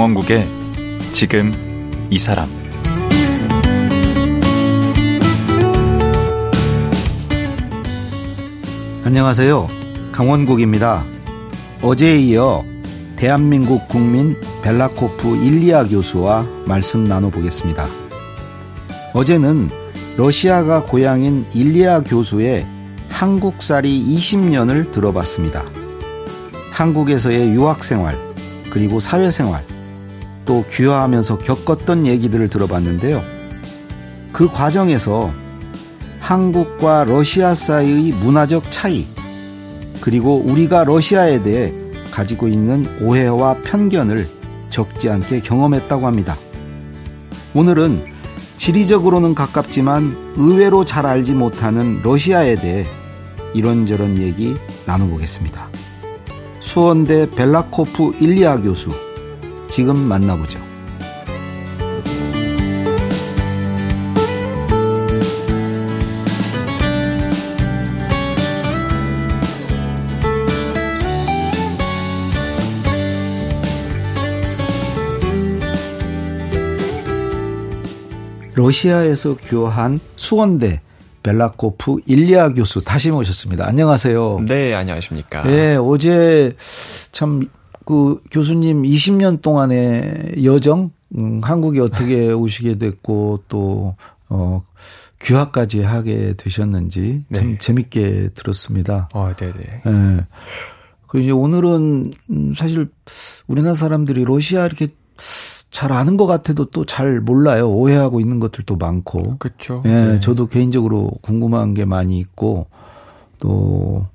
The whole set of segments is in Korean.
강원국의 지금 이 사람 안녕하세요. 강원국입니다. 어제에 이어 대한민국 국민 벨라코프 일리아 교수와 말씀 나눠보겠습니다. 어제는 러시아가 고향인 일리아 교수의 한국살이 20년을 들어봤습니다. 한국에서의 유학생활, 그리고 사회생활, 또 귀화하면서 겪었던 얘기들을 들어봤는데요. 그 과정에서 한국과 러시아 사이의 문화적 차이, 그리고 우리가 러시아에 대해 가지고 있는 오해와 편견을 적지 않게 경험했다고 합니다. 오늘은 지리적으로는 가깝지만 의외로 잘 알지 못하는 러시아에 대해 이런저런 얘기 나눠보겠습니다. 수원대 벨라코프 일리아 교수, 지금 만나보죠. 러시아에서 교한 수원대 벨라코프 일리아 교수 다시 모셨습니다. 안녕하세요. 네, 안녕하십니까. 네, 어제 참 그 교수님 20년 동안의 여정, 음, 한국에 어떻게 오시게 됐고 또, 어, 귀화까지 하게 되셨는지 참 네. 재밌게 들었습니다. 어, 네네. 네. 네. 그리고 이제 오늘은 음, 사실 우리나라 사람들이 러시아 이렇게 잘 아는 것 같아도 또 잘 몰라요. 오해하고 있는 것들도 많고. 그렇죠. 예, 네. 저도 개인적으로 궁금한 게 많이 있고 또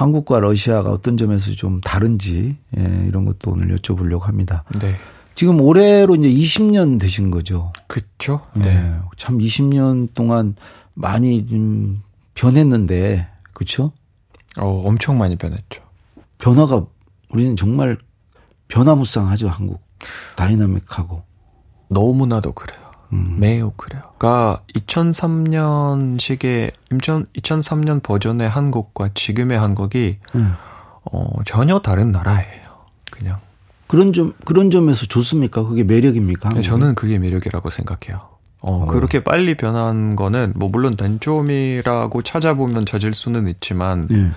한국과 러시아가 어떤 점에서 좀 다른지 예, 이런 것도 오늘 여쭤보려고 합니다. 네. 지금 올해로 이제 20년 되신 거죠. 그렇죠. 예, 네. 참 20년 동안 많이 좀 변했는데 그렇죠? 어, 엄청 많이 변했죠. 변화가 우리는 정말 변화무쌍하죠, 한국. 다이나믹하고. 너무나도 그래요. 음. 매우 그래요. 그러니까 2003년식의 2003년 버전의 한국과 지금의 한국이 음. 어, 전혀 다른 나라예요. 그냥 그런 점 그런 점에서 좋습니까? 그게 매력입니까? 한국이? 저는 그게 매력이라고 생각해요. 어, 어, 그렇게 빨리 변한 거는 뭐 물론 단점이라고 찾아보면 찾을 수는 있지만 네.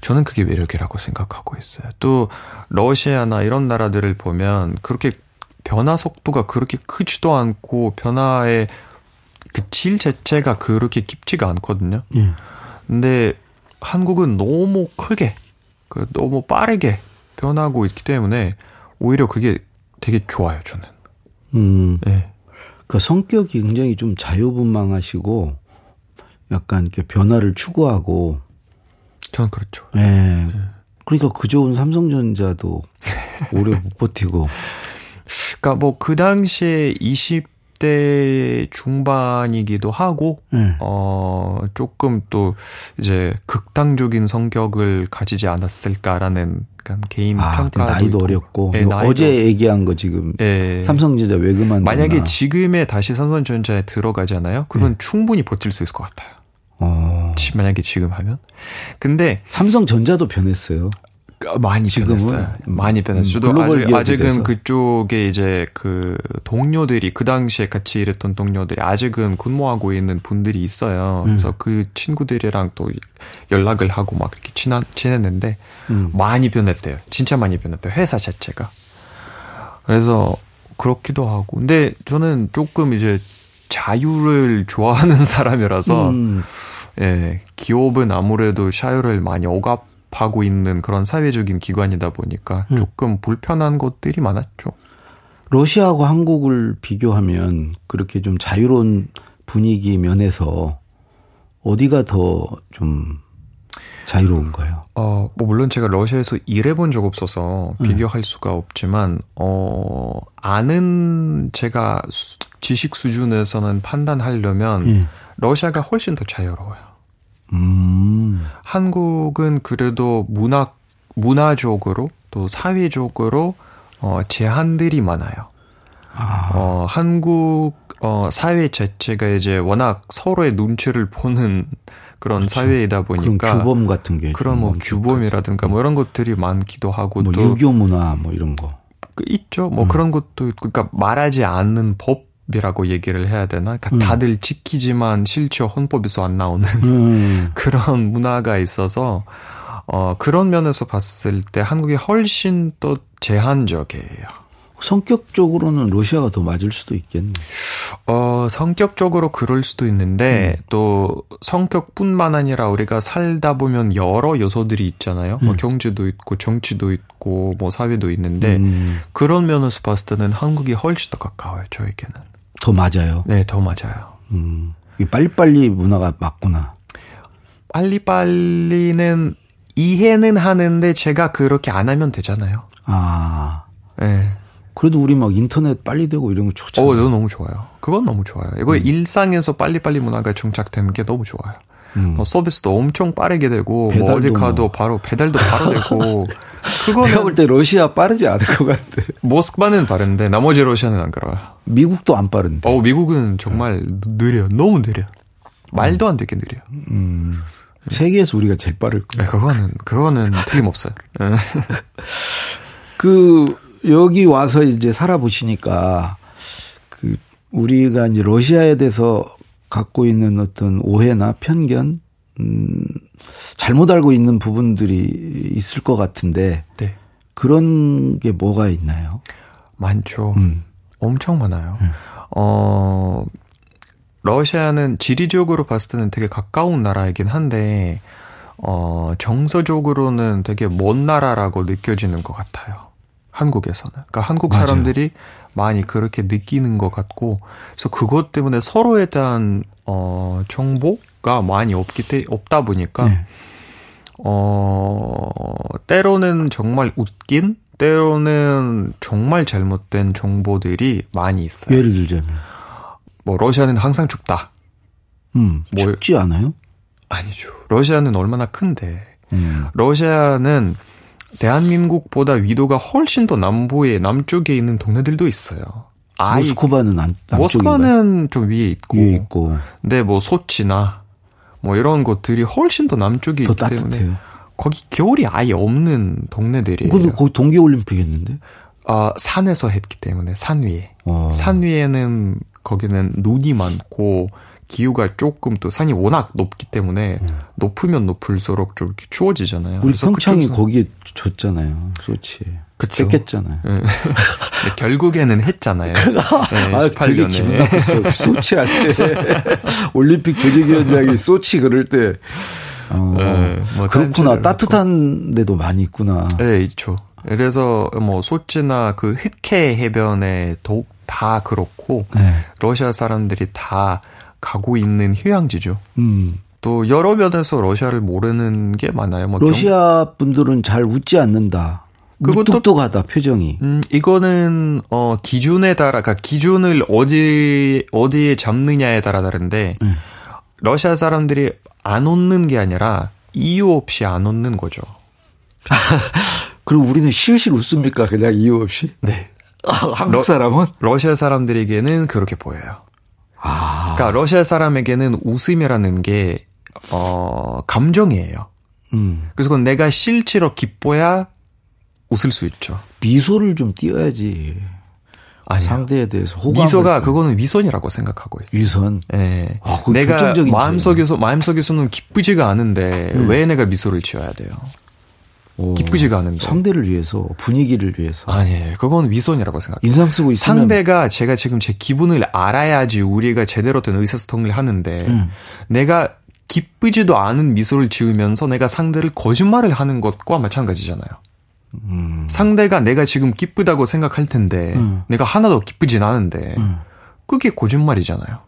저는 그게 매력이라고 생각하고 있어요. 또 러시아나 이런 나라들을 보면 그렇게 변화 속도가 그렇게 크지도 않고 변화의 그 질 자체가 그렇게 깊지가 않거든요. 네. 근데 한국은 너무 크게 그 너무 빠르게 변하고 있기 때문에 오히려 그게 되게 좋아요, 저는. 음. 네. 그 성격이 굉장히 좀 자유분방하시고 약간 이렇게 변화를 추구하고 저는 그렇죠. 예. 네. 그러니까 그 좋은 삼성전자도 오래 못 버티고. 그러니까 뭐 그 당시에 20대 중반이기도 하고 네. 어 조금 또 이제 극단적인 성격을 가지지 않았을까라는 약간 개인 아, 평가 나이도 있고. 어렸고 네, 나이도. 어제 얘기한 거 지금 네. 삼성전자 왜 그만 만약에 지금에 다시 삼성전자에 들어가잖아요. 그러면 네. 충분히 버틸 수 있을 것 같아요. 어. 만약에 지금 하면 근데 삼성전자도 변했어요. 많이 변했어요. 많이 변했어요. 음, 아직, 아직은 그쪽에 이제 그 동료들이 그 당시에 같이 일했던 동료들이 아직은 근무하고 있는 분들이 있어요. 음. 그래서 그 친구들이랑 또 연락을 하고 막 이렇게 친한, 친했는데 음. 많이 변했대요. 진짜 많이 변했대요. 회사 자체가. 그래서 그렇기도 하고. 근데 저는 조금 이제 자유를 좋아하는 사람이라서 음. 예, 기업은 아무래도 샤유를 많이 억압 하고 있는 그런 사회적인 기관이다 보니까 음. 조금 불편한 것들이 많았죠. 러시아하고 한국을 비교하면 그렇게 좀 자유로운 분위기 면에서 어디가 더 좀 자유로운가요? 어, 뭐 물론 제가 러시아에서 일해본 적 없어서 음. 비교할 수가 없지만 어 아는 제가 수, 지식 수준에서는 판단하려면 음. 러시아가 훨씬 더 자유로워요. 음. 한국은 그래도 문화 문화적으로 또 사회적으로 어 제한들이 많아요. 아. 어 한국 어 사회 자체가 이제 워낙 서로의 눈치를 보는 그런 그렇죠. 사회이다 보니까 규범 같은 게 그런 뭐 규범이라든가 뭐 이런 것들이 많기도 하고 뭐 또 유교 문화 뭐 이런 거그 있죠. 뭐 음. 그런 것도 있고, 그러니까 말하지 않는 법. 이라고 얘기를 해야 되나? 그러니까 음. 다들 지키지만 실제 헌법에서 안 나오는 음. 그런 문화가 있어서 어 그런 면에서 봤을 때 한국이 훨씬 또 제한적이에요. 성격적으로는 러시아가 더 맞을 수도 있겠네. 어, 성격적으로 그럴 수도 있는데, 음. 또 성격뿐만 아니라 우리가 살다 보면 여러 요소들이 있잖아요. 뭐 음. 뭐 경제도 있고, 정치도 있고, 뭐 사회도 있는데, 음. 그런 면에서 봤을 때는 한국이 훨씬 더 가까워요, 저에게는. 더 맞아요? 네, 더 맞아요. 음. 빨리빨리 문화가 맞구나. 빨리빨리는 이해는 하는데 제가 그렇게 안 하면 되잖아요. 아. 네. 그래도 우리 막 인터넷 빨리 되고 이런 거 좋잖아요. 어, 너무 좋아요. 그건 너무 좋아요. 이거 음. 일상에서 빨리빨리 문화가 정착되는 게 너무 좋아요. 음. 뭐 서비스도 엄청 빠르게 되고 뭐 어디 가도 뭐. 바로 배달도 바로 되고 그거 내가 볼 때 러시아 빠르지 않을 것 같아. 모스크바는 빠른데 나머지 러시아는 안 그래요. 미국도 안 빠른데. 어 미국은 정말 느려 너무 느려. 말도 안 되게 느려. 음. 세계에서 우리가 제일 빠를 거야. 네, 그거는 그거는 틀림없어요. 그 여기 와서 이제 살아보시니까 그 우리가 이제 러시아에 대해서 갖고 있는 어떤 오해나 편견, 음, 잘못 알고 있는 부분들이 있을 것 같은데 네. 그런 게 뭐가 있나요? 많죠. 음. 엄청 많아요. 음. 어, 러시아는 지리적으로 봤을 때는 되게 가까운 나라이긴 한데, 어, 정서적으로는 되게 먼 나라라고 느껴지는 것 같아요. 한국에서는. 그러니까 한국 사람들이 맞아요. 많이 그렇게 느끼는 것 같고, 그래서 그것 때문에 서로에 대한, 어, 정보가 많이 없기 때, 없다 보니까, 네. 어, 때로는 정말 웃긴, 때로는 정말 잘못된 정보들이 많이 있어요. 예를 들자면. 뭐, 러시아는 항상 춥다. 음, 뭐, 춥지 않아요? 아니죠. 러시아는 얼마나 큰데. 음. 러시아는 대한민국보다 위도가 훨씬 더 남부에 남쪽에 있는 동네들도 있어요. 아이, 모스크바는 남, 모스크바는 좀 위에 있고, 위에 있고. 근데 뭐 소치나 뭐 이런 곳들이 훨씬 더 남쪽에 더 있기 따뜻해요. 때문에 거기 겨울이 아예 없는 동네들이에요. 근데 거기 동계 올림픽했는데? 아 산에서 했기 때문에 산 위에 어. 산 위에는 거기는 눈이 많고 기후가 조금 또 산이 워낙 높기 때문에 음. 높으면 높을수록 좀 이렇게 추워지잖아요. 우리 평창이 거기에 줬잖아요. 소치. 그쵸. 뺐겠잖아요. 네. 결국에는 했잖아요. 네, 아, 되게 기분 나빴어. 소치 할 때. 올림픽 조직위원장이 소치 그럴 때. 어, 네, 뭐 그렇구나. 따뜻한 데도 많이 있구나. 네, 있죠. 그래서 뭐 소치나 그 흑해 해변에 다 그렇고 네. 러시아 사람들이 다 가고 있는 휴양지죠. 음. 또 여러 면에서 러시아를 모르는 게 많아요. 뭐 러시아 경... 분들은 잘 웃지 않는다. 그것도 똑똑하다 표정이. 음, 이거는 어 기준에 따라 그러니까 기준을 어디 어디에 잡느냐에 따라 다른데 음. 러시아 사람들이 안 웃는 게 아니라 이유 없이 안 웃는 거죠. 그럼 우리는 실실 웃습니까? 그냥 이유 없이? 네. 한국 사람은 러, 러시아 사람들에게는 그렇게 보여요. 아. 그러니까 러시아 사람에게는 웃음이라는 게 어, 감정이에요. 음. 그래서 그건 내가 실제로 기뻐야 웃을 수 있죠. 미소를 좀 띄어야지. 아니 상대에 대해서 호감 미소가 그거는 위선이라고 생각하고 있어요. 위선. 예. 네. 아, 내가 마음속에서 마음속에서는 기쁘지가 않은데 음. 왜 내가 미소를 지어야 돼요? 오, 기쁘지가 않은 데. 상대를 위해서, 분위기를 위해서. 아니, 그건 위선이라고 생각해요. 인상 쓰고 있으면. 상대가 제가 지금 제 기분을 알아야지 우리가 제대로 된 의사소통을 하는데, 음. 내가 기쁘지도 않은 미소를 지으면서 내가 상대를 거짓말을 하는 것과 마찬가지잖아요. 음. 상대가 내가 지금 기쁘다고 생각할 텐데, 음. 내가 하나도 기쁘진 않은데, 음. 그게 거짓말이잖아요.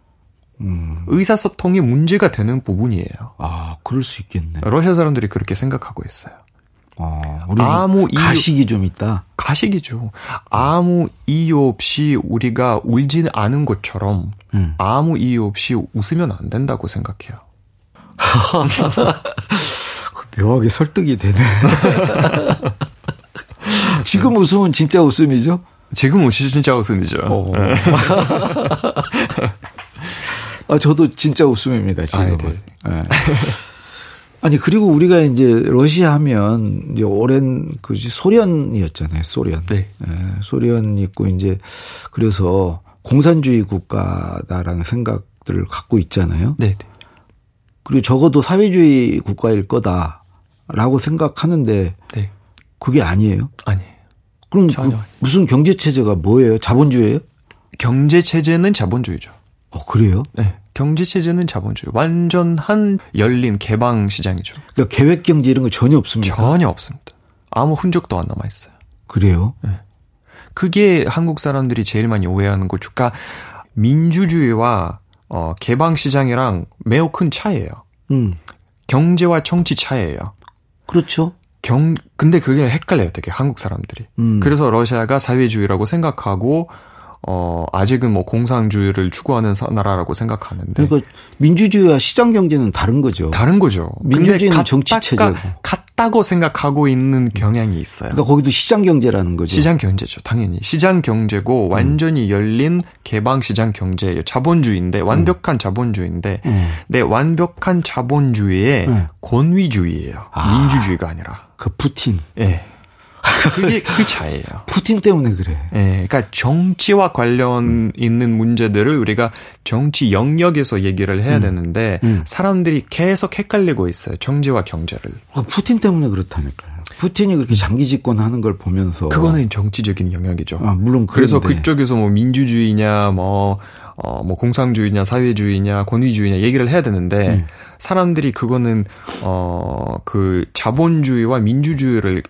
음. 의사소통이 문제가 되는 부분이에요. 아, 그럴 수 있겠네. 러시아 사람들이 그렇게 생각하고 있어요. 어, 아무 이유, 가식이 좀 있다. 가식이죠. 아무 이유 없이 우리가 울지는 않은 것처럼 음. 아무 이유 없이 웃으면 안 된다고 생각해요. 묘하게 설득이 되네. 지금 웃음은 진짜 웃음이죠? 지금 웃이 진짜 웃음이죠. 어. 네. 아, 저도 진짜 웃음입니다, 지금. 아, 네. 네. 아니 그리고 우리가 이제 러시아 하면 이제 오랜 그 소련이었잖아요. 소련. 네. 네. 소련이 있고 이제 그래서 공산주의 국가다라는 생각들을 갖고 있잖아요. 네. 네. 그리고 적어도 사회주의 국가일 거다라고 생각하는데 네. 그게 아니에요. 아니에요. 그럼 그 무슨 경제 체제가 뭐예요? 자본주의예요? 경제 체제는 자본주의죠. 어 그래요? 네. 경제 체제는 자본주의. 완전 한 열린 개방 시장이죠. 그러니까 계획 경제 이런 거 전혀 없습니다. 전혀 없습니다. 아무 흔적도 안 남아 있어요. 그래요? 네. 그게 한국 사람들이 제일 많이 오해하는 거죠. 그러니까 민주주의와 어, 개방 시장이랑 매우 큰 차이예요. 음. 경제와 정치 차이예요. 그렇죠. 경 근데 그게 헷갈려요, 되게 한국 사람들이. 음. 그래서 러시아가 사회주의라고 생각하고 어, 아직은 뭐 공산주의를 추구하는 나라라고 생각하는데. 그러니까 민주주의와 시장 경제는 다른 거죠. 다른 거죠. 민주주의는 정치 체제고. 같다고 생각하고 있는 경향이 있어요. 그러니까 거기도 시장 경제라는 거죠. 시장 경제죠. 당연히. 시장 경제고 음. 완전히 열린 개방 시장 경제예요. 자본주의인데 완벽한 음. 자본주의인데 음. 네, 완벽한 자본주의의 음. 권위주의예요. 아, 민주주의가 아니라. 그 푸틴. 예. 네. 그게 그 차이예요. 푸틴 때문에 그래. 예, 그러니까 정치와 관련 음. 있는 문제들을 우리가 정치 영역에서 얘기를 해야 음. 되는데 음. 사람들이 계속 헷갈리고 있어요. 정치와 경제를. 아, 푸틴 때문에 그렇다니까요. 푸틴이 그렇게 장기 집권하는 걸 보면서 그거는 정치적인 영역이죠. 아, 물론 그래서 그쪽에서 뭐 민주주의냐 뭐 어, 뭐 공상주의냐 사회주의냐 권위주의냐 얘기를 해야 되는데 음. 사람들이 그거는 어, 그 자본주의와 민주주의를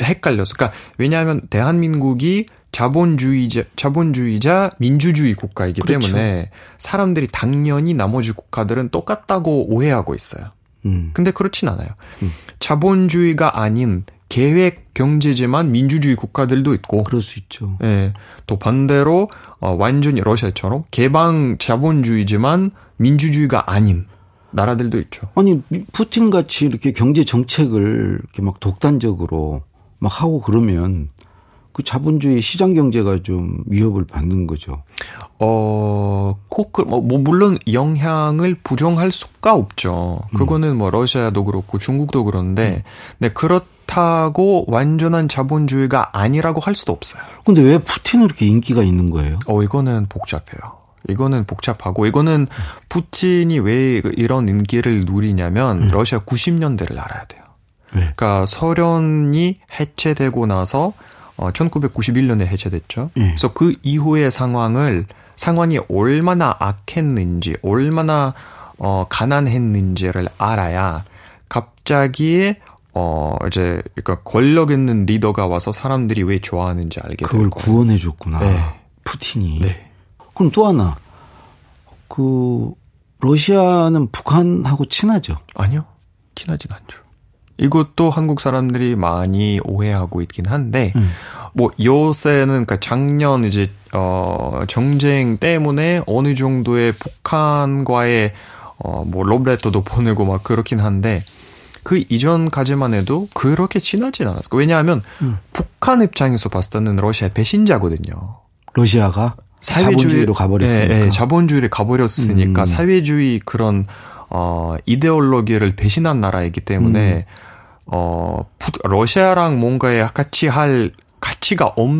헷갈려서. 그러니까 왜냐하면 대한민국이 자본주의자, 자본주의자 민주주의 국가이기 그렇죠. 때문에 사람들이 당연히 나머지 국가들은 똑같다고 오해하고 있어요. 음. 근데 그렇진 않아요. 음. 자본주의가 아닌 계획 경제지만 민주주의 국가들도 있고. 그럴 수 있죠. 예. 또 반대로 어, 완전히 러시아처럼 개방 자본주의지만 민주주의가 아닌 나라들도 있죠. 아니 푸틴 같이 이렇게 경제 정책을 이렇게 막 독단적으로 막 하고 그러면 그 자본주의 시장 경제가 좀 위협을 받는 거죠. 어, 코크, 뭐, 뭐, 물론 영향을 부정할 수가 없죠. 그거는 뭐, 러시아도 그렇고 중국도 그런데, 음. 네, 그렇다고 완전한 자본주의가 아니라고 할 수도 없어요. 근데 왜 푸틴은 이렇게 인기가 있는 거예요? 어, 이거는 복잡해요. 이거는 복잡하고, 이거는 푸틴이 왜 이런 인기를 누리냐면, 음. 러시아 90년대를 알아야 돼요. 네. 그러니까 소련이 해체되고 나서 어 1991년에 해체됐죠. 네. 그래서 그 이후의 상황을 상황이 얼마나 악했는지, 얼마나 어 가난했는지를 알아야 갑자기 어 이제 그러니까 권력 있는 리더가 와서 사람들이 왜 좋아하는지 알게 그걸. 구원해 줬구나. 네. 푸틴이. 네. 그럼 또 하나. 그 러시아는 북한하고 친하죠? 아니요. 친하진 않죠. 이것도 한국 사람들이 많이 오해하고 있긴 한데 음. 뭐 요새는 그러니까 작년 이제 어 정쟁 때문에 어느 정도의 북한과의 어뭐 로브레터도 보내고 막 그렇긴 한데 그 이전까지만 해도 그렇게 친하진 않았어요. 왜냐하면 음. 북한 입장에서 봤을 때는 러시아 배신자거든요. 러시아가 사회주의, 자본주의로 가버렸으니까. 네, 네, 자본주의를 가버렸으니까 음. 사회주의 그런 어, 이데올로기를 배신한 나라이기 때문에, 음. 어, 러시아랑 뭔가에 같이 할 가치가 없,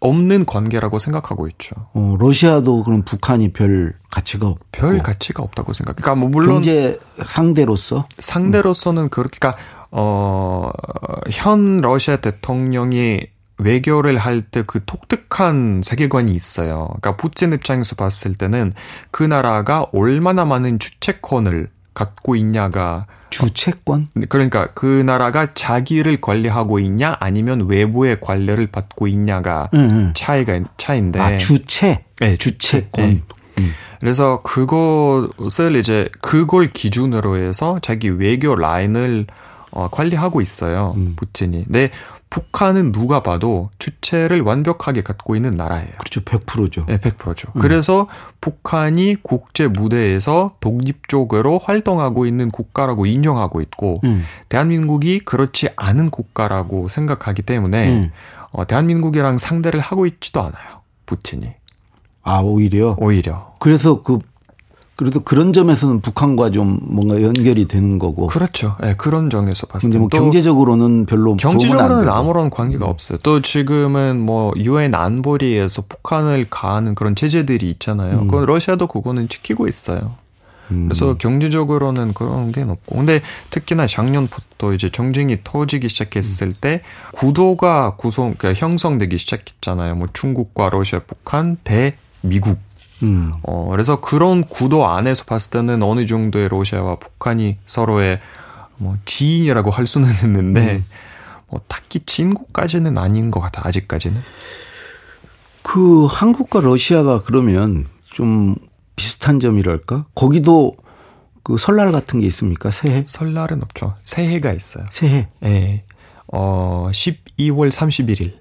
없는 관계라고 생각하고 있죠. 어, 러시아도 그럼 북한이 별 가치가 없. 별 가치가 없다고 생각. 그러니까 뭐 물론 경제 상대로서 상대로서는 그렇게 그러니까 어현 러시아 대통령이 외교를 할 때 그 독특한 세계관이 있어요. 그러니까 푸틴 입장에서 봤을 때는 그 나라가 얼마나 많은 주체권을 갖고 있냐가 주체권? 그러니까 그 나라가 자기를 관리하고 있냐 아니면 외부의 관리를 받고 있냐가 음, 음. 차이가 차인데. 아 주체. 네, 주체권. 네. 음. 그래서 그것을 이제 그걸 기준으로 해서 자기 외교 라인을 어, 관리하고 있어요. 음. 푸틴이. 근데 북한은 누가 봐도 주체를 완벽하게 갖고 있는 나라예요. 그렇죠. 100%죠. 네, 100%죠. 음. 그래서 북한이 국제 무대에서 독립적으로 활동하고 있는 국가라고 인정하고 있고 음. 대한민국이 그렇지 않은 국가라고 생각하기 때문에 음. 어, 대한민국이랑 상대를 하고 있지도 않아요. 푸틴이. 아, 오히려? 오히려. 그래서 그 그래도 그런 점에서는 북한과 좀 뭔가 연결이 되는 거고. 그렇죠. 네, 그런 점에서 봤을 때. 뭐 경제적으로는 별로 경제적으로는 아무런 관계가 음. 없어요. 또 지금은 뭐 유엔 안보리에서 북한을 가하는 그런 제재들이 있잖아요. 음. 그건 러시아도 그거는 지키고 있어요. 음. 그래서 경제적으로는 그런 게 없고. 근데 특히나 작년부터 이제 정쟁이 터지기 시작했을 음. 때 구도가 구성, 그러니까 형성되기 시작했잖아요. 뭐 중국과 러시아, 북한 대 미국. 음. 어, 그래서 그런 구도 안에서 봤을 때는 어느 정도의 러시아와 북한이 서로의 뭐 지인이라고 할 수는 있는데 음. 뭐 딱히 친구까지는 아닌 것 같아 아직까지는. 그 한국과 러시아가 그러면 좀 비슷한 점이랄까? 거기도 그 설날 같은 게 있습니까? 새해? 설날은 없죠. 새해가 있어요. 새해. 예. 네. 어, 12월 31일.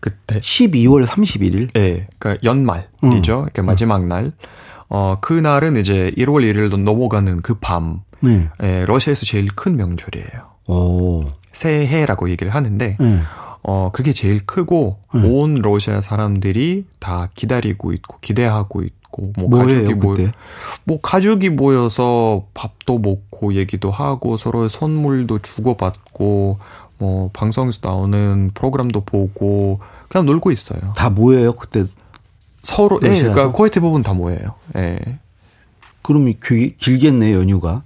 그때 12월 31일? 예. 네, 그러니까 연말이죠. 음. 그러니까 마지막 날. 어, 그날은 이제 1월 1일도 넘어가는 그 밤. 네. 예, 러시아에서 제일 큰 명절이에요. 오. 새해라고 얘기를 하는데 네. 어, 그게 제일 크고 네. 온 러시아 사람들이 다 기다리고 있고 기대하고 있고 뭐 가족이 모여 뭐 가족이 모여서 밥도 먹고 얘기도 하고 서로 선물도 주고받고 뭐 방송에서 나오는 프로그램도 보고 그냥 놀고 있어요. 다 모여요 그때 서로 예, 그러니까 거의 대부분 다 모여요. 예. 그럼 길, 길겠네 연휴가.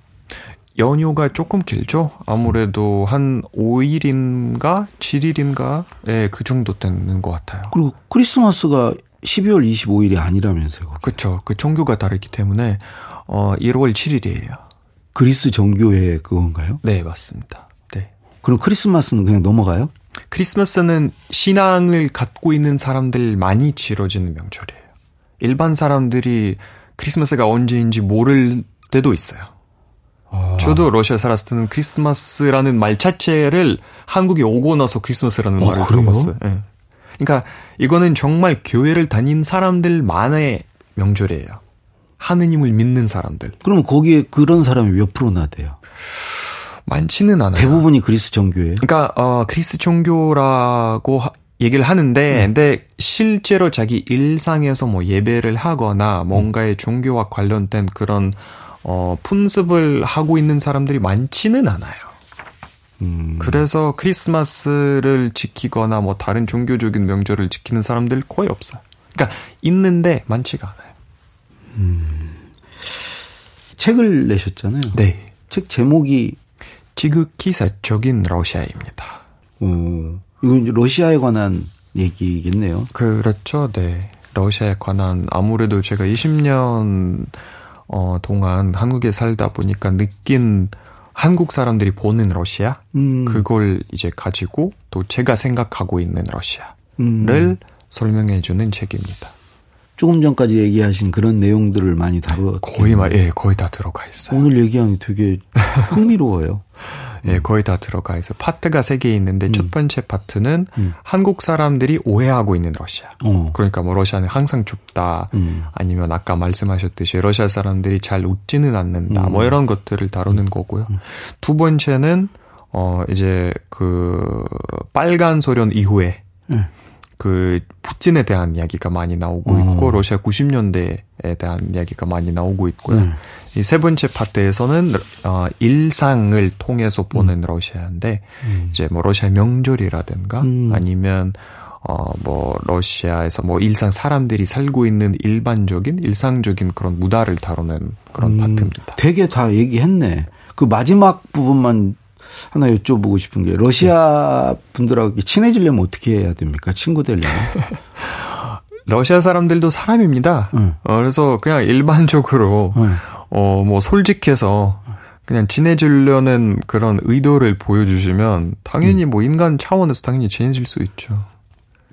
연휴가 조금 길죠. 아무래도 한 5일인가 7일인가 예, 그 정도 되는 것 같아요. 그리고 크리스마스가 12월 25일이 아니라면서요. 그렇죠. 그 종교가 다르기 때문에 어 1월 7일이에요. 그리스 정교회 그건가요? 네, 맞습니다. 그럼 크리스마스는 그냥 넘어가요? 크리스마스는 신앙을 갖고 있는 사람들 많이 치러지는 명절이에요. 일반 사람들이 크리스마스가 언제인지 모를 때도 있어요. 아. 저도 러시아 살았을 때는 크리스마스라는 말 자체를 한국에 오고 나서 크리스마스라는 어, 말을 그래요? 들어봤어요. 네. 그러니까 이거는 정말 교회를 다닌 사람들만의 명절이에요. 하느님을 믿는 사람들. 그러면 거기에 그런 사람이 몇 프로나 돼요? 많지는 않아요. 대부분이 그리스 종교예요. 그러니까 어 그리스 종교라고 하, 얘기를 하는데 네. 근데 실제로 자기 일상에서 뭐 예배를 하거나 뭔가의 종교와 관련된 그런 어 풍습을 하고 있는 사람들이 많지는 않아요. 음. 그래서 크리스마스를 지키거나 뭐 다른 종교적인 명절을 지키는 사람들 거의 없어요. 그러니까 있는데 많지가 않아요. 음. 책을 내셨잖아요. 네. 책 제목이 지극히 사적인 러시아입니다. 음, 이건 러시아에 관한 얘기겠네요. 그렇죠, 네. 러시아에 관한 아무래도 제가 20년 어, 동안 한국에 살다 보니까 느낀 한국 사람들이 보는 러시아 음. 그걸 이제 가지고 또 제가 생각하고 있는 러시아를 음. 설명해 주는 책입니다. 조금 전까지 얘기하신 그런 내용들을 많이 다루었 거의 말, 예, 거의 다 들어가 있어요. 오늘 얘기하니 되게 흥미로워요. 예, 거의 다 들어가 있어요. 파트가 세 개 있는데 음. 첫 번째 파트는 음. 한국 사람들이 오해하고 있는 러시아. 어. 그러니까 뭐 러시아는 항상 춥다. 음. 아니면 아까 말씀하셨듯이 러시아 사람들이 잘 웃지는 않는다. 뭐 음. 이런 것들을 다루는 거고요. 음. 두 번째는 어 이제 그 빨간 소련 이후에 네. 그 푸틴에 대한 이야기가 많이 나오고 있고 어. 러시아 90년대에 대한 이야기가 많이 나오고 있고요. 음. 이세 번째 파트에서는 어 일상을 통해서 보는 음. 러시아인데 음. 이제 뭐 러시아 명절이라든가 음. 아니면 어 뭐 러시아에서 뭐 일상 사람들이 살고 있는 일반적인 일상적인 그런 문화를 다루는 그런 음. 파트입니다. 되게 다 얘기했네. 그 마지막 부분만 하나 여쭤보고 싶은 게 러시아 분들하고 친해지려면 어떻게 해야 됩니까? 친구 되려면? 러시아 사람들도 사람입니다. 응. 어, 그래서 그냥 일반적으로 응. 어, 뭐 솔직해서 그냥 친해지려는 그런 의도를 보여주시면 당연히 응. 뭐 인간 차원에서 당연히 친해질 수 있죠.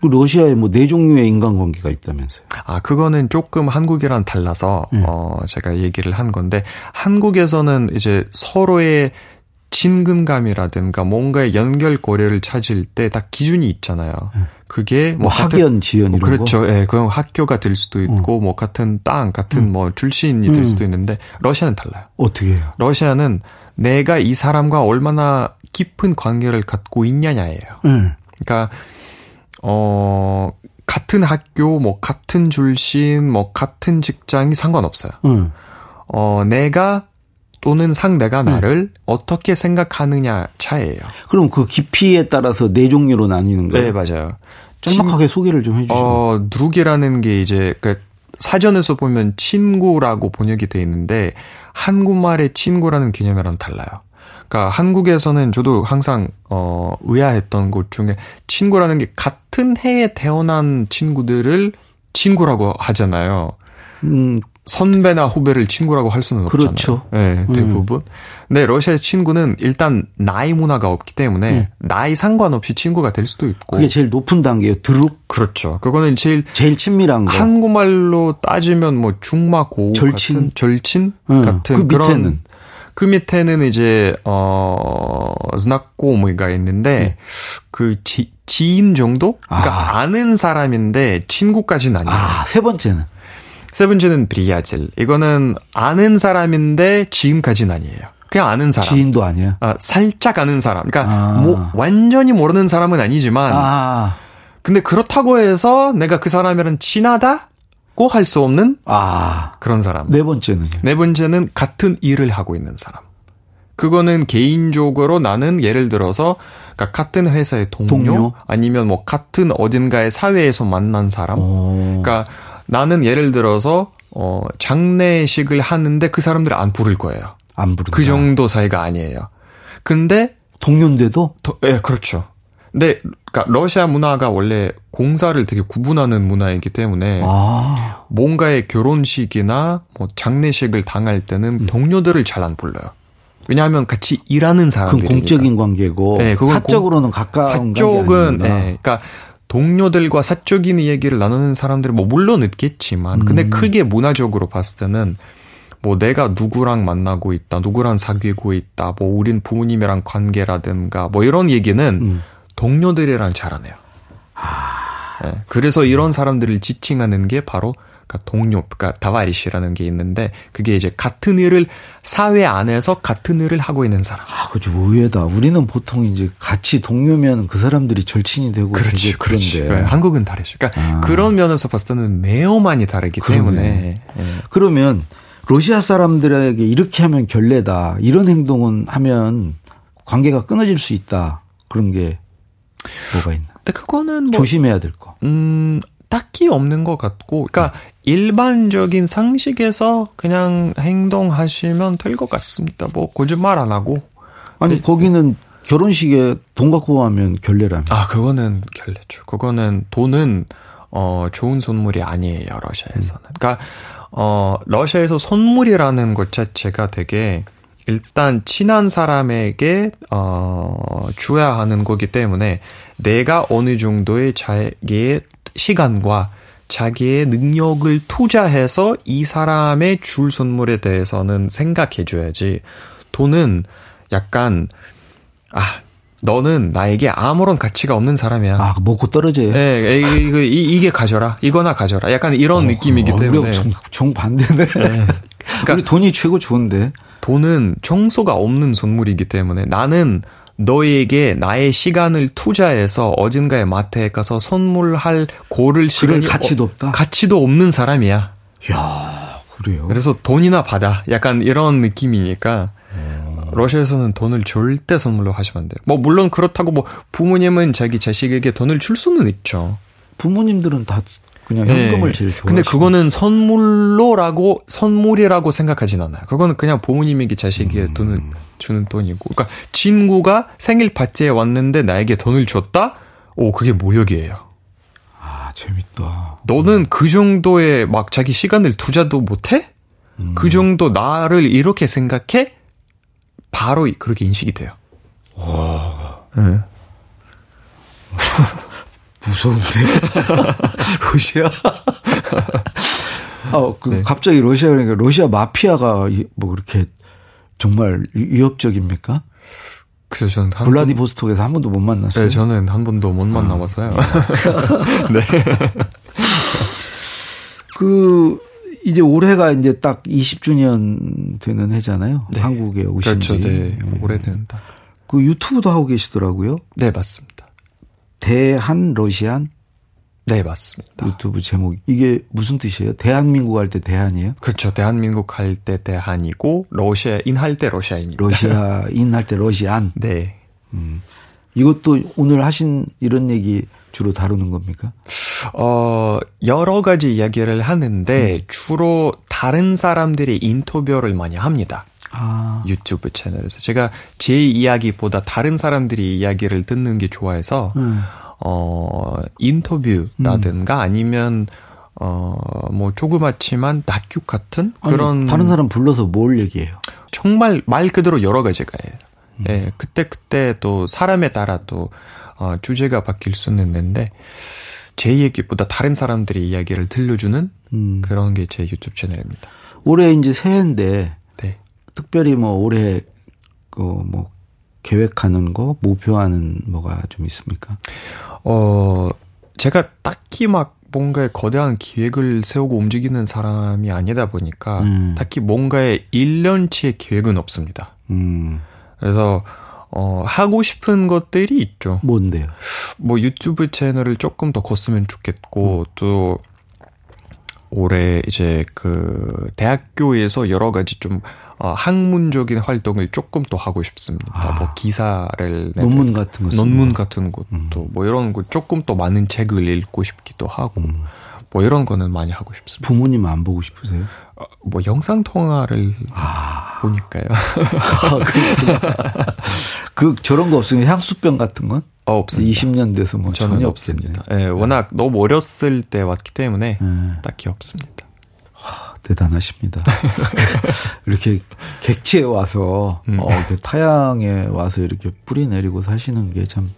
그 러시아에 뭐 네 종류의 인간관계가 있다면서요? 아 그거는 조금 한국이랑 달라서 어 제가 얘기를 한 건데 한국에서는 이제 서로의 친근감이라든가 뭔가의 연결고리를 찾을 때 딱 기준이 있잖아요. 네. 그게 뭐, 뭐 학연, 지연 이런 그렇죠. 예, 네, 그건 학교가 될 수도 있고 어. 뭐 같은 땅, 같은 음. 뭐 출신이 될 음. 수도 있는데 러시아는 달라요. 어떻게 해요? 러시아는 내가 이 사람과 얼마나 깊은 관계를 갖고 있냐냐예요. 음. 그러니까 어 같은 학교, 뭐 같은 출신, 뭐 같은 직장이 상관없어요. 음. 어, 내가 또는 상대가 네. 나를 어떻게 생각하느냐 차이예요. 그럼 그 깊이에 따라서 네 종류로 나뉘는 거예요? 네, 맞아요. 짤막하게 친, 소개를 좀 해주시면. 어, 누룩이라는 게 이제 그 사전에서 보면 친구라고 번역이 돼 있는데 한국말의 친구라는 개념이랑 달라요. 그러니까 한국에서는 저도 항상 어 의아했던 것 중에 친구라는 게 같은 해에 태어난 친구들을 친구라고 하잖아요. 음, 선배나 후배를 친구라고 할 수는 없잖아요. 그렇죠. 네, 대부분. 음. 근데 러시아의 친구는 일단 나이 문화가 없기 때문에 음. 나이 상관없이 친구가 될 수도 있고. 그게 제일 높은 단계예요. 드룩. 그렇죠. 그거는 제일 제일 친밀한 거. 한국말로 따지면 뭐 중마 고 절친 같은 절친 음. 같은 그 그런 밑에는 그 밑에는 이제 어 스나꼬무가 있는데 음. 그 지, 지인 정도? 그러니까 아. 아는 사람인데 친구까지는 아니에요. 아, 세 번째는 세 번째는 브리아질. 이거는 아는 사람인데 지금까지는 아니에요. 그냥 아는 사람. 지인도 아니야. 아, 살짝 아는 사람. 그러니까 아. 뭐 완전히 모르는 사람은 아니지만 아. 근데 그렇다고 해서 내가 그 사람이랑 친하다 고 할 수 없는 아. 그런 사람. 네 번째는 네 번째는 같은 일을 하고 있는 사람. 그거는 개인적으로 나는 예를 들어서 그러니까 같은 회사의 동료, 동료? 아니면 뭐 같은 어딘가의 사회에서 만난 사람. 오. 그러니까 나는 예를 들어서 어 장례식을 하는데 그 사람들이 안 부를 거예요. 안 부른다. 그 정도 사이가 아니에요. 근데 동료인데도 예, 네, 그렇죠. 근데 그러니까 러시아 문화가 원래 공사를 되게 구분하는 문화이기 때문에 아. 뭔가의 결혼식이나 뭐 장례식을 당할 때는 음. 동료들을 잘 안 불러요. 왜냐하면 같이 일하는 사람들이 그건 공적인 관계고 네, 사적으로는 가까운 사적은 네, 그러니까 동료들과 사적인 이야기를 나누는 사람들은 뭐 물론 있겠지만 근데 음. 크게 문화적으로 봤을 때는 뭐 내가 누구랑 만나고 있다, 누구랑 사귀고 있다, 뭐 우린 부모님이랑 관계라든가 뭐 이런 얘기는 음. 동료들이랑 잘하네요. 아... 네, 그래서 이런 사람들을 지칭하는 게 바로 그러니까 동료, 그러니까 다바리시라는 게 있는데 그게 이제 같은 일을 사회 안에서 같은 일을 하고 있는 사람. 아, 그죠 의외다. 우리는 보통 이제 같이 동료면 그 사람들이 절친이 되고 그렇지, 그런데 네, 한국은 다르죠. 그러니까 아. 그런 면에서 봤을 때는 매우 많이 다르기 그러네. 때문에. 네. 그러면 러시아 사람들에게 이렇게 하면 결례다. 이런 행동은 하면 관계가 끊어질 수 있다. 그런 게 뭐가 있나? 근데 그거는 뭐 조심해야 될 거. 음, 딱히 없는 것 같고, 그러니까 일반적인 상식에서 그냥 행동하시면 될 것 같습니다. 뭐 거짓말 안 하고. 아니 네. 거기는 결혼식에 돈 갖고 가면 결례라며. 아 그거는 결례죠. 그거는 돈은 어 좋은 선물이 아니에요 러시아에서는. 음. 그러니까 어 러시아에서 선물이라는 것 자체가 되게 일단 친한 사람에게 어 줘야 하는 거기 때문에 내가 어느 정도의 자기의 시간과 자기의 능력을 투자해서 이 사람의 줄 선물에 대해서는 생각해 줘야지. 돈은 약간, 아, 너는 나에게 아무런 가치가 없는 사람이야. 아, 먹고 떨어져요? 네, 이거, 이, 이게 가져라. 이거나 가져라. 약간 이런 어, 느낌이기 어, 때문에. 정, 정반대네. 네. 그러니까 우리 돈이 최고 좋은데. 돈은 정소가 없는 선물이기 때문에 나는 너에게 나의 시간을 투자해서 어딘가에 마트에 가서 선물할 고를 시간이 가치도 없다. 가치도 없는 사람이야. 야, 그래요. 그래서 돈이나 받아. 약간 이런 느낌이니까 어. 러시아에서는 돈을 절대 선물로 하시면 안 돼요. 뭐 물론 그렇다고 뭐 부모님은 자기 자식에게 돈을 줄 수는 있죠. 부모님들은 다 그냥 현금을 네. 제일 좋아하시는. 근데 그거는 선물로라고 선물이라고 생각하진 않아요. 그거는 그냥 부모님에게 자식에게 음. 돈을 주는 돈이고. 그러니까 친구가 생일 파티에 왔는데 나에게 돈을 줬다? 오, 그게 모욕이에요. 아, 재밌다. 너는 그 정도의 막 자기 시간을 투자도 못해? 음. 그 정도 나를 이렇게 생각해? 바로 그렇게 인식이 돼요. 와. 네. 무서운데 러시아. 아, 그 네. 갑자기 러시아 그러니까 러시아 마피아가 뭐 그렇게 정말 위협적입니까? 그래서 저는 한 블라디보스톡에서 한 번도 못 만났어요. 네, 저는 한 번도 못 만나봐서요. 아. 네. 그 이제 올해가 이제 딱 20주년 되는 해잖아요. 네. 한국에 오신 그렇죠. 네. 올해는 딱. 그 유튜브도 하고 계시더라고요. 네, 맞습니다. 대한 러시안 네, 맞습니다. 유튜브 제목 이게 무슨 뜻이에요? 대한민국 할 때 대한이에요? 그렇죠. 대한민국 할 때 대한이고 러시아인 할 때 러시아인입니다. 러시아인 할 때 러시안. 네. 음. 이것도 오늘 하신 이런 얘기 주로 다루는 겁니까? 어, 여러 가지 이야기를 하는데 음. 주로 다른 사람들이 인터뷰를 많이 합니다. 아. 유튜브 채널에서 제가 제 이야기보다 다른 사람들이 이야기를 듣는 게 좋아해서 음. 어 인터뷰라든가 음. 아니면 어뭐 조그맣지만 다큐 같은 그런 아니, 다른 사람 불러서 뭘 얘기해요? 정말 말 그대로 여러 가지가 해요. 음. 예, 그때 그때 또 사람에 따라 또 어, 주제가 바뀔 수는 있는데 제 얘기보다 다른 사람들이 이야기를 들려주는 음. 그런 게 제 유튜브 채널입니다. 올해 이제 새해인데 특별히 뭐 올해 그뭐 계획하는 거, 목표하는 뭐가 좀 있습니까? 어, 제가 딱히 막 뭔가에 거대한 기획을 세우고 움직이는 사람이 아니다 보니까 음. 딱히 뭔가의 1년치의 계획은 없습니다. 음. 그래서 어, 하고 싶은 것들이 있죠. 뭔데요? 뭐 유튜브 채널을 조금 더 컸으면 좋겠고, 음. 또 올해 이제 그 대학교에서 여러 가지 좀 어, 학문적인 활동을 조금 더 하고 싶습니다. 아, 뭐 기사를 논문 같은 거 논문 같은 것도 음. 뭐 이런 거 조금 더 많은 책을 읽고 싶기도 하고 음. 뭐 이런 거는 많이 하고 싶습니다. 부모님 안 보고 싶으세요? 어, 뭐 영상 통화를 아. 보니까요. 아, 그 저런 거 없으면 향수병 같은 건? 어, 없습니다. 20년 돼서 뭐 저는 전혀 없습니다. 예, 네, 워낙 너무 어렸을 때 왔기 때문에 네. 딱히 없습니다. 와, 대단하십니다. 이렇게 객지에 와서 음. 어, 이렇게 타양에 와서 이렇게 뿌리 내리고 사시는 게 참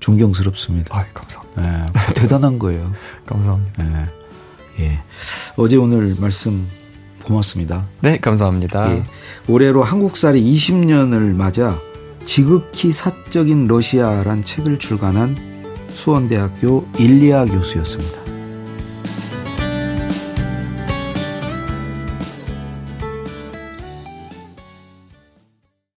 존경스럽습니다. 아, 감사합니다. 네, 대단한 거예요. 감사합니다. 네. 예. 어제 오늘 말씀 고맙습니다. 네, 감사합니다. 예. 올해로 한국살이 20년을 맞아 지극히 사적인 러시아란 책을 출간한 수원대학교 일리아 교수였습니다.